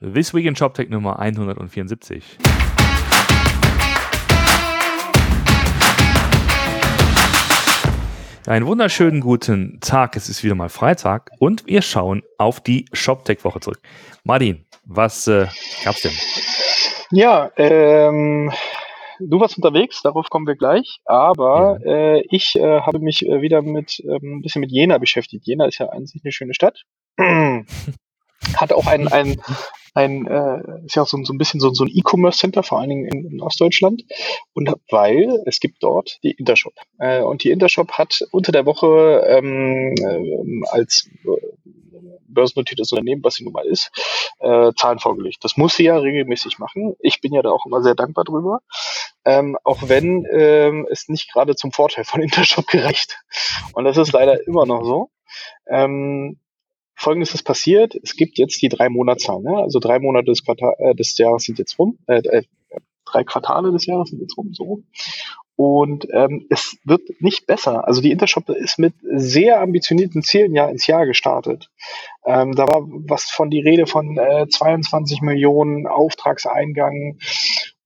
This Week in ShopTech Nummer 174. Einen wunderschönen guten Tag. Es ist wieder mal Freitag und wir schauen auf die ShopTech-Woche zurück. Martin, was äh, gab's denn? Ja, ähm, du warst unterwegs, darauf kommen wir gleich. Aber ja. äh, ich äh, habe mich äh, wieder mit ähm, ein bisschen mit Jena beschäftigt. Jena ist ja an sich eine schöne Stadt. Hat auch ein, ein, ein äh, ist ja auch so, so ein bisschen so, so ein E-Commerce-Center, vor allen Dingen in, in, Ostdeutschland. Und weil es gibt dort die Intershop. Äh, und die Intershop hat unter der Woche ähm, äh, als äh, börsennotiertes Unternehmen, was sie nun mal ist, äh, Zahlen vorgelegt. Das muss sie ja regelmäßig machen. Ich bin ja da auch immer sehr dankbar drüber. Ähm, auch wenn ähm, es nicht gerade zum Vorteil von Intershop gerecht. Und das ist leider immer noch so. Ähm, Folgendes ist passiert, es gibt jetzt die drei Monatszahlen, ne? also drei Monate des, Quartal, äh, des Jahres sind jetzt rum, äh, äh, drei Quartale des Jahres sind jetzt rum, so. Und ähm, es wird nicht besser. Also die Intershop ist mit sehr ambitionierten Zielen ja ins Jahr gestartet. Ähm, da war was von die Rede von äh, 22 Millionen Auftragseingang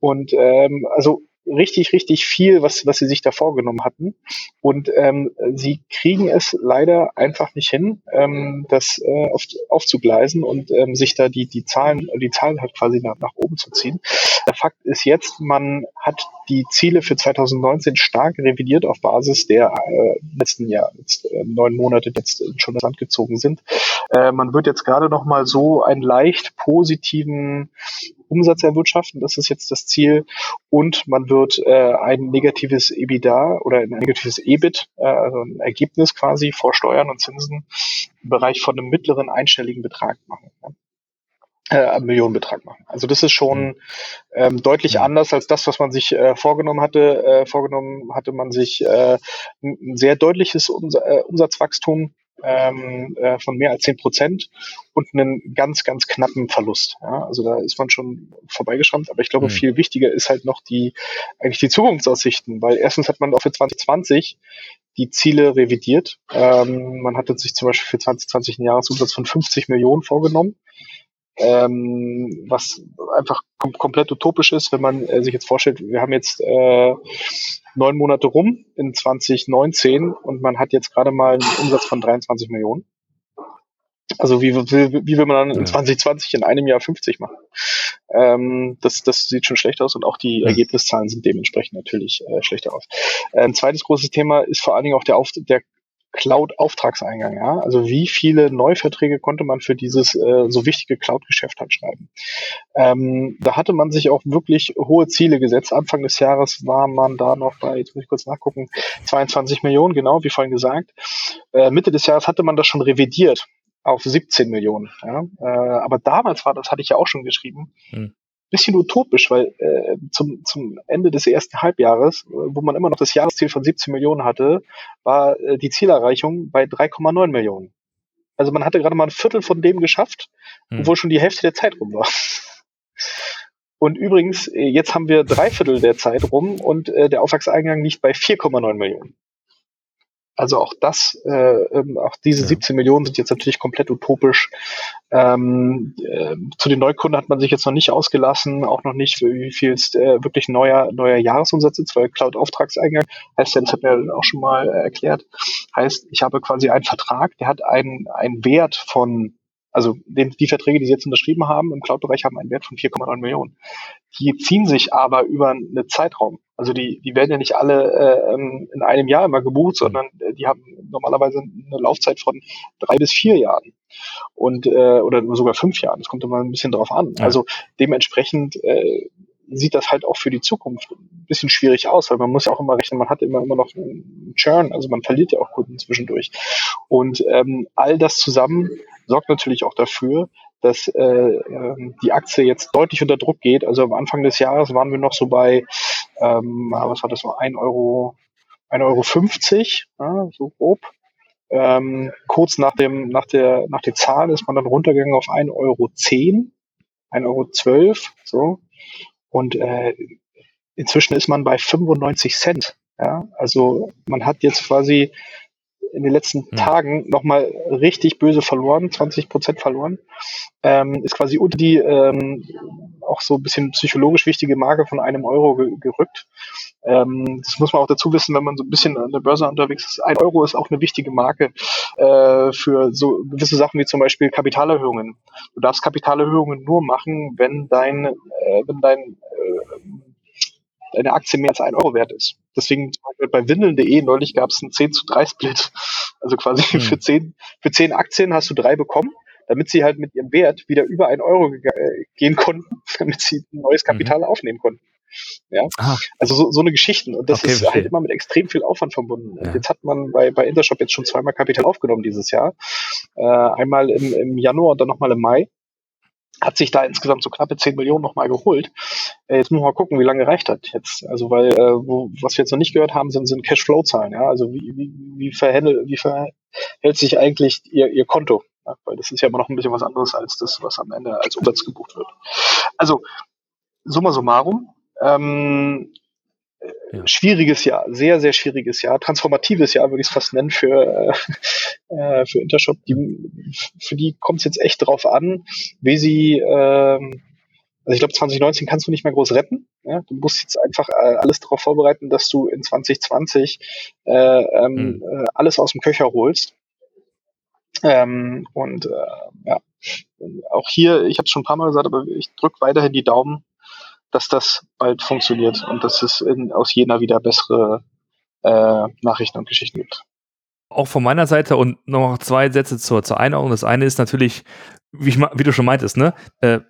und ähm, also richtig, richtig viel, was, was sie sich da vorgenommen hatten. Und ähm, sie kriegen es leider einfach nicht hin, ähm, das äh, auf, aufzugleisen und ähm, sich da die, die Zahlen, die Zahlen halt quasi nach, nach oben zu ziehen. Der Fakt ist jetzt, man hat die Ziele für 2019 stark revidiert auf Basis der äh, letzten Jahr, jetzt, äh, neun Monate jetzt schon ins Land gezogen sind. Äh, man wird jetzt gerade noch mal so einen leicht positiven Umsatz erwirtschaften, das ist jetzt das Ziel. Und man wird äh, ein negatives EBITDA oder ein negatives EBIT, äh, also ein Ergebnis quasi vor Steuern und Zinsen im Bereich von einem mittleren einstelligen Betrag machen. Äh, Millionenbetrag machen. Also das ist schon mhm. ähm, deutlich anders als das, was man sich äh, vorgenommen hatte. Äh, vorgenommen hatte man sich äh, ein sehr deutliches Ums äh, Umsatzwachstum ähm, äh, von mehr als zehn Prozent und einen ganz, ganz knappen Verlust. Ja, also da ist man schon vorbeigeschrammt, aber ich glaube, mhm. viel wichtiger ist halt noch die, eigentlich die Zukunftsaussichten, weil erstens hat man auch für 2020 die Ziele revidiert. Ähm, man hatte sich zum Beispiel für 2020 einen Jahresumsatz von 50 Millionen vorgenommen ähm, was einfach kom komplett utopisch ist, wenn man äh, sich jetzt vorstellt, wir haben jetzt äh, neun Monate rum in 2019 und man hat jetzt gerade mal einen Umsatz von 23 Millionen. Also wie, wie, wie will man dann in 2020 in einem Jahr 50 machen? Ähm, das, das sieht schon schlecht aus und auch die Ergebniszahlen sind dementsprechend natürlich äh, schlechter aus. Ein zweites großes Thema ist vor allen Dingen auch der, Auf der Cloud-Auftragseingang, ja. Also wie viele Neuverträge konnte man für dieses äh, so wichtige Cloud-Geschäft halt schreiben? Ähm, da hatte man sich auch wirklich hohe Ziele gesetzt. Anfang des Jahres war man da noch bei, jetzt muss ich kurz nachgucken, 22 Millionen, genau, wie vorhin gesagt. Äh, Mitte des Jahres hatte man das schon revidiert auf 17 Millionen. Ja? Äh, aber damals war, das hatte ich ja auch schon geschrieben, hm bisschen utopisch, weil äh, zum, zum Ende des ersten Halbjahres, äh, wo man immer noch das Jahresziel von 17 Millionen hatte, war äh, die Zielerreichung bei 3,9 Millionen. Also man hatte gerade mal ein Viertel von dem geschafft, hm. obwohl schon die Hälfte der Zeit rum war. Und übrigens, äh, jetzt haben wir drei Viertel der Zeit rum und äh, der Auftragseingang liegt bei 4,9 Millionen. Also auch das, äh, ähm, auch diese ja. 17 Millionen sind jetzt natürlich komplett utopisch. Ähm, äh, zu den Neukunden hat man sich jetzt noch nicht ausgelassen, auch noch nicht, wie viel ist äh, wirklich neuer, neuer Jahresumsatz ist, weil Cloud-Auftragseingang heißt ja, das hat mir auch schon mal äh, erklärt, heißt, ich habe quasi einen Vertrag, der hat einen, einen Wert von also den, die Verträge, die Sie jetzt unterschrieben haben im Cloud-Bereich, haben einen Wert von 4,9 Millionen. Die ziehen sich aber über einen Zeitraum. Also die, die werden ja nicht alle äh, ähm, in einem Jahr immer gebucht, sondern äh, die haben normalerweise eine Laufzeit von drei bis vier Jahren und äh, oder sogar fünf Jahren. Das kommt immer ein bisschen drauf an. Ja. Also dementsprechend äh, sieht das halt auch für die Zukunft ein bisschen schwierig aus, weil man muss ja auch immer rechnen, man hat immer immer noch einen Churn, also man verliert ja auch Kunden zwischendurch. Und ähm, all das zusammen sorgt natürlich auch dafür, dass äh, ähm, die Aktie jetzt deutlich unter Druck geht. Also am Anfang des Jahres waren wir noch so bei, ähm, was war das so, 1 Euro, 1,50 Euro, 50, ja, so grob. Ähm, kurz nach dem, nach der, nach der Zahl ist man dann runtergegangen auf 1,10 Euro, 1,12 Euro, so. Und äh, inzwischen ist man bei 95 Cent. Ja, also man hat jetzt quasi in den letzten mhm. Tagen nochmal richtig böse verloren, 20 Prozent verloren. Ähm, ist quasi unter die ähm, auch so ein bisschen psychologisch wichtige Marke von einem Euro ge gerückt. Ähm, das muss man auch dazu wissen, wenn man so ein bisschen an der Börse unterwegs ist. Ein Euro ist auch eine wichtige Marke äh, für so gewisse Sachen wie zum Beispiel Kapitalerhöhungen. Du darfst Kapitalerhöhungen nur machen, wenn dein, äh, wenn dein äh, deine Aktie mehr als ein Euro wert ist. Deswegen bei windeln.de neulich gab es einen 10 zu 3 Split. Also quasi mhm. für, 10, für 10 Aktien hast du drei bekommen, damit sie halt mit ihrem Wert wieder über ein Euro äh, gehen konnten, damit sie ein neues Kapital mhm. aufnehmen konnten. Ja, ah. also so, so eine Geschichten. Und das okay, ist verstehe. halt immer mit extrem viel Aufwand verbunden. Ja. Jetzt hat man bei, bei Intershop jetzt schon zweimal Kapital aufgenommen dieses Jahr. Äh, einmal im, im Januar und dann nochmal im Mai hat sich da insgesamt so knappe 10 Millionen nochmal geholt. Äh, jetzt müssen wir mal gucken, wie lange reicht das jetzt. Also weil, äh, wo, was wir jetzt noch nicht gehört haben, sind, sind Cashflow-Zahlen. Ja? Also wie, wie, wie, verhält, wie verhält sich eigentlich ihr, ihr Konto? Ja? Weil das ist ja immer noch ein bisschen was anderes als das, was am Ende als Umsatz gebucht wird. Also summa summarum, ähm, ja. schwieriges Jahr, sehr, sehr schwieriges Jahr, transformatives Jahr würde ich es fast nennen für, äh, für Intershop. Die, für die kommt es jetzt echt drauf an, wie sie, ähm, also ich glaube 2019 kannst du nicht mehr groß retten. Ja? Du musst jetzt einfach äh, alles darauf vorbereiten, dass du in 2020 äh, ähm, mhm. äh, alles aus dem Köcher holst. Ähm, und äh, ja, auch hier, ich habe es schon ein paar Mal gesagt, aber ich drücke weiterhin die Daumen, dass das bald funktioniert und dass es in, aus Jena wieder bessere äh, Nachrichten und Geschichten gibt. Auch von meiner Seite und noch zwei Sätze zur, zur Einordnung. Das eine ist natürlich, wie, ich, wie du schon meintest, ne? Äh,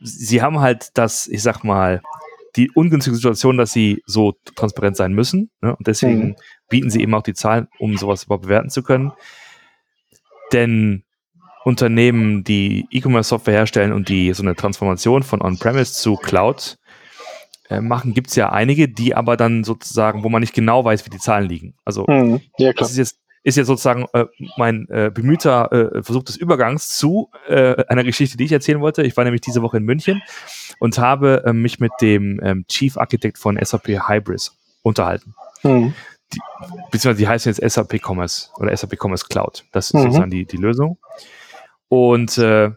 sie haben halt das, ich sag mal, die ungünstige Situation, dass sie so transparent sein müssen. Ne? Und deswegen mhm. bieten sie eben auch die Zahlen, um sowas überhaupt bewerten zu können. Denn Unternehmen, die E-Commerce-Software herstellen und die so eine Transformation von On-Premise zu Cloud äh, machen, gibt es ja einige, die aber dann sozusagen, wo man nicht genau weiß, wie die Zahlen liegen. Also mhm. ja, das ist jetzt, ist jetzt sozusagen äh, mein äh, bemühter äh, Versuch des Übergangs zu äh, einer Geschichte, die ich erzählen wollte. Ich war nämlich diese Woche in München und habe äh, mich mit dem ähm, Chief Architect von SAP Hybris unterhalten. Mhm. Die, beziehungsweise die heißt jetzt SAP Commerce oder SAP Commerce Cloud. Das ist mhm. sozusagen die, die Lösung. Und äh,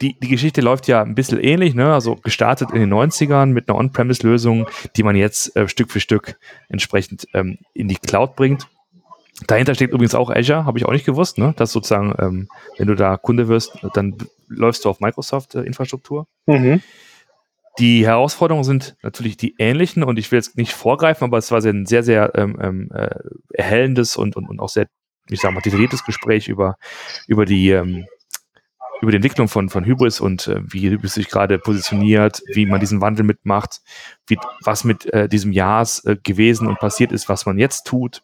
die, die Geschichte läuft ja ein bisschen ähnlich, ne? Also gestartet in den 90ern mit einer On-Premise-Lösung, die man jetzt äh, Stück für Stück entsprechend ähm, in die Cloud bringt. Dahinter steht übrigens auch Azure, habe ich auch nicht gewusst, ne? Dass sozusagen, ähm, wenn du da Kunde wirst, dann läufst du auf Microsoft-Infrastruktur. Äh, mhm. Die Herausforderungen sind natürlich die ähnlichen und ich will jetzt nicht vorgreifen, aber es war ein sehr, sehr ähm, ähm, äh, erhellendes und, und, und auch sehr ich sag mal, detailliertes Gespräch über, über die, ähm, über die Entwicklung von, von Hybris und äh, wie Hybris sich gerade positioniert, wie man diesen Wandel mitmacht, wie, was mit äh, diesem Jahr äh, gewesen und passiert ist, was man jetzt tut.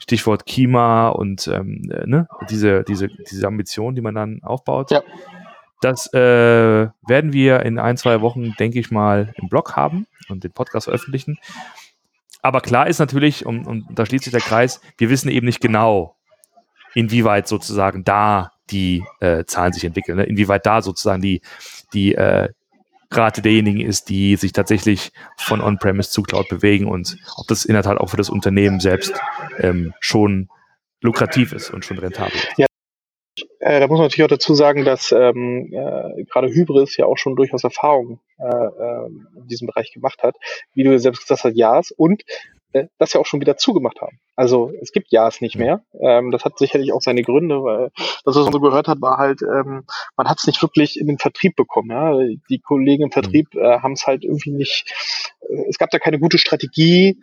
Stichwort Kima und ähm, äh, ne, diese, diese, diese Ambition, die man dann aufbaut. Ja. Das äh, werden wir in ein, zwei Wochen, denke ich mal, im Blog haben und den Podcast veröffentlichen. Aber klar ist natürlich, und, und da schließt sich der Kreis, wir wissen eben nicht genau, inwieweit sozusagen da die äh, Zahlen sich entwickeln, ne? inwieweit da sozusagen die, die äh, Rate derjenigen ist, die sich tatsächlich von On-Premise zu Cloud bewegen und ob das in der Tat auch für das Unternehmen selbst ähm, schon lukrativ ist und schon rentabel ist. Ja. Äh, da muss man natürlich auch dazu sagen, dass ähm, äh, gerade Hybris ja auch schon durchaus Erfahrung äh, äh, in diesem Bereich gemacht hat. Wie du selbst gesagt hast, ja. Und äh, das ja auch schon wieder zugemacht haben. Also es gibt Ja's nicht mehr. Ähm, das hat sicherlich auch seine Gründe, weil das, was man so gehört hat, war halt, ähm, man hat es nicht wirklich in den Vertrieb bekommen. Ja? Die Kollegen im Vertrieb mhm. äh, haben es halt irgendwie nicht, äh, es gab da keine gute Strategie,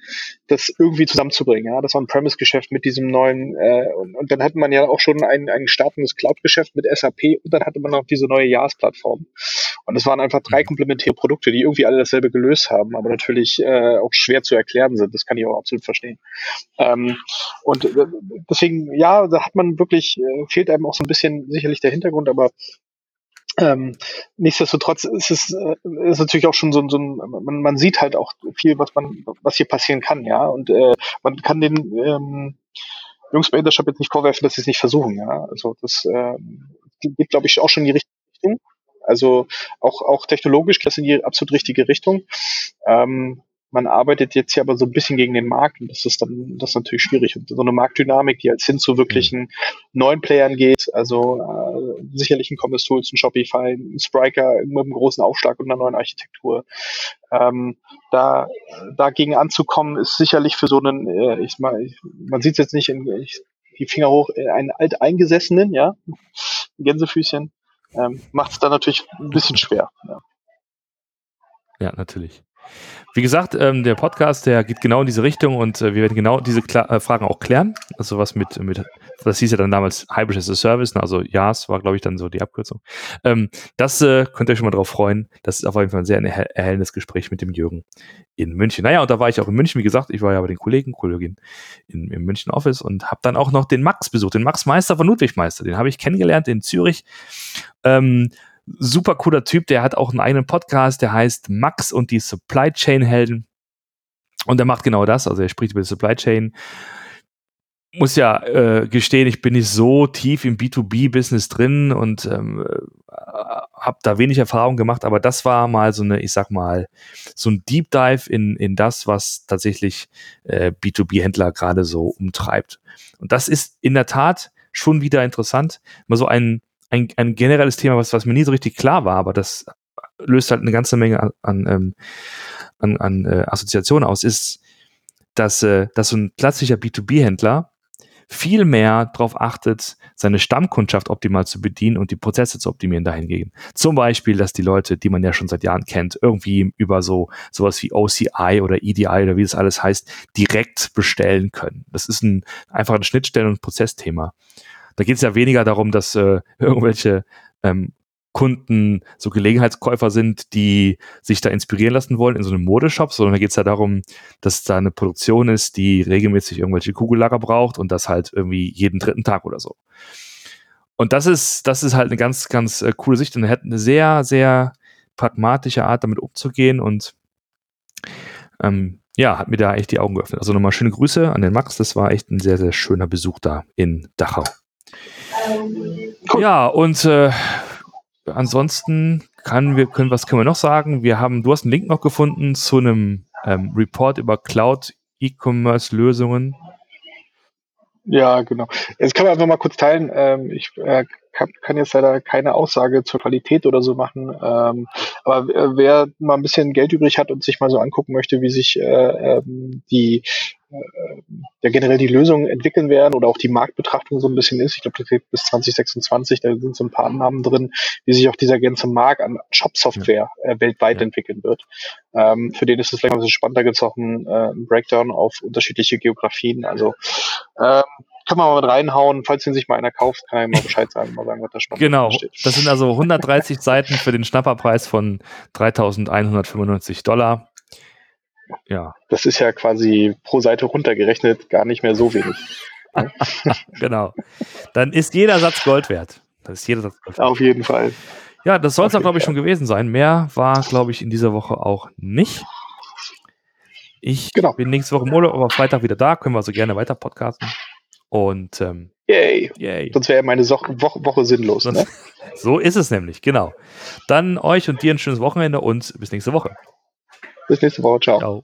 das irgendwie zusammenzubringen. Ja? Das war ein Premise-Geschäft mit diesem neuen, äh, und, und dann hatte man ja auch schon ein, ein startendes Cloud-Geschäft mit SAP und dann hatte man auch diese neue JAS-Plattform. Und es waren einfach drei mhm. komplementäre Produkte, die irgendwie alle dasselbe gelöst haben, aber natürlich äh, auch schwer zu erklären sind. Das kann ich auch absolut verstehen. Ähm, und äh, deswegen, ja, da hat man wirklich, äh, fehlt einem auch so ein bisschen sicherlich der Hintergrund, aber ähm, nichtsdestotrotz ist es äh, ist natürlich auch schon so, so ein, man, man sieht halt auch viel, was man, was hier passieren kann, ja. Und äh, man kann den ähm, Jungs bei Intershop jetzt nicht vorwerfen, dass sie es nicht versuchen, ja. Also das äh, geht, glaube ich, auch schon in die richtige Richtung. Also auch, auch technologisch das in die absolut richtige Richtung. Ähm, man arbeitet jetzt hier aber so ein bisschen gegen den Markt und das ist dann das ist natürlich schwierig. Und so eine Marktdynamik, die jetzt hin zu wirklichen mhm. neuen Playern geht, also äh, sicherlich ein Commerce Tools, ein Shopify, ein Spriker mit einem großen Aufschlag und einer neuen Architektur. Ähm, da dagegen anzukommen, ist sicherlich für so einen, äh, ich mal, man sieht es jetzt nicht in ich, die Finger hoch, äh, einen alteingesessenen, ja, Gänsefüßchen, ähm, macht es dann natürlich ein bisschen schwer. Ja, ja natürlich. Wie gesagt, ähm, der Podcast, der geht genau in diese Richtung und äh, wir werden genau diese Kla äh, Fragen auch klären. Also was mit, mit, das hieß ja dann damals Hybrid as a Service, ne? also JAS war, glaube ich, dann so die Abkürzung. Ähm, das äh, könnt ihr euch schon mal drauf freuen. Das ist auf jeden Fall ein sehr erhellendes Gespräch mit dem Jürgen in München. Naja, und da war ich auch in München, wie gesagt, ich war ja bei den Kollegen, Kollegin in, im München Office und habe dann auch noch den Max besucht, den Max Meister von Ludwig Meister. Den habe ich kennengelernt in Zürich. Ähm, super cooler Typ, der hat auch einen eigenen Podcast, der heißt Max und die Supply Chain Helden. Und er macht genau das, also er spricht über die Supply Chain. Muss ja äh, gestehen, ich bin nicht so tief im B2B-Business drin und ähm, äh, habe da wenig Erfahrung gemacht, aber das war mal so eine, ich sag mal, so ein Deep Dive in, in das, was tatsächlich äh, B2B-Händler gerade so umtreibt. Und das ist in der Tat schon wieder interessant, mal so ein ein, ein generelles Thema, was, was mir nie so richtig klar war, aber das löst halt eine ganze Menge an, an, ähm, an, an äh, Assoziationen aus, ist, dass, äh, dass so ein klassischer B2B-Händler viel mehr darauf achtet, seine Stammkundschaft optimal zu bedienen und die Prozesse zu optimieren dahingegen. Zum Beispiel, dass die Leute, die man ja schon seit Jahren kennt, irgendwie über so sowas wie OCI oder EDI oder wie das alles heißt, direkt bestellen können. Das ist ein einfach ein Schnittstellen- und Prozessthema. Da geht es ja weniger darum, dass äh, irgendwelche ähm, Kunden so Gelegenheitskäufer sind, die sich da inspirieren lassen wollen in so einem Modeshop, sondern da geht es ja darum, dass da eine Produktion ist, die regelmäßig irgendwelche Kugellager braucht und das halt irgendwie jeden dritten Tag oder so. Und das ist, das ist halt eine ganz, ganz äh, coole Sicht und er hat eine sehr, sehr pragmatische Art, damit umzugehen und ähm, ja, hat mir da echt die Augen geöffnet. Also nochmal schöne Grüße an den Max. Das war echt ein sehr, sehr schöner Besuch da in Dachau. Cool. Ja, und äh, ansonsten kann wir, können, was können wir noch sagen? Wir haben, du hast einen Link noch gefunden zu einem ähm, Report über Cloud E-Commerce-Lösungen. Ja, genau. Jetzt kann man einfach mal kurz teilen. Ähm, ich äh, kann, jetzt leider keine Aussage zur Qualität oder so machen. Ähm, aber wer mal ein bisschen Geld übrig hat und sich mal so angucken möchte, wie sich äh, ähm, die äh, ja generell die Lösungen entwickeln werden oder auch die Marktbetrachtung so ein bisschen ist. Ich glaube, das geht bis 2026, da sind so ein paar Annahmen drin, wie sich auch dieser ganze Markt an Shop-Software äh, weltweit ja. entwickeln wird. Ähm, für den ist es vielleicht ein bisschen spannender, gibt es auch einen, äh, einen Breakdown auf unterschiedliche Geografien. Also ähm, kann man mal mit reinhauen. Falls ihn sich mal einer kauft, kann er mal Bescheid sagen, mal sagen, was da spannend Genau, steht. das sind also 130 Seiten für den Schnapperpreis von 3.195 Dollar. Ja. Das ist ja quasi pro Seite runtergerechnet gar nicht mehr so wenig. genau. Dann ist jeder Satz Gold wert. Das ist jeder Satz Gold wert. Auf jeden Fall. Ja, das soll es auch, glaube ich, schon gewesen sein. Mehr war, glaube ich, in dieser Woche auch nicht. Ich genau. bin nächste Woche im Urlaub, aber Freitag wieder da. Können wir also gerne weiter podcasten. Und ähm, yay. yay. Sonst wäre meine so Woche, Woche sinnlos. Ne? so ist es nämlich, genau. Dann euch und dir ein schönes Wochenende und bis nächste Woche. Bis nächste Woche. Ciao. Ciao.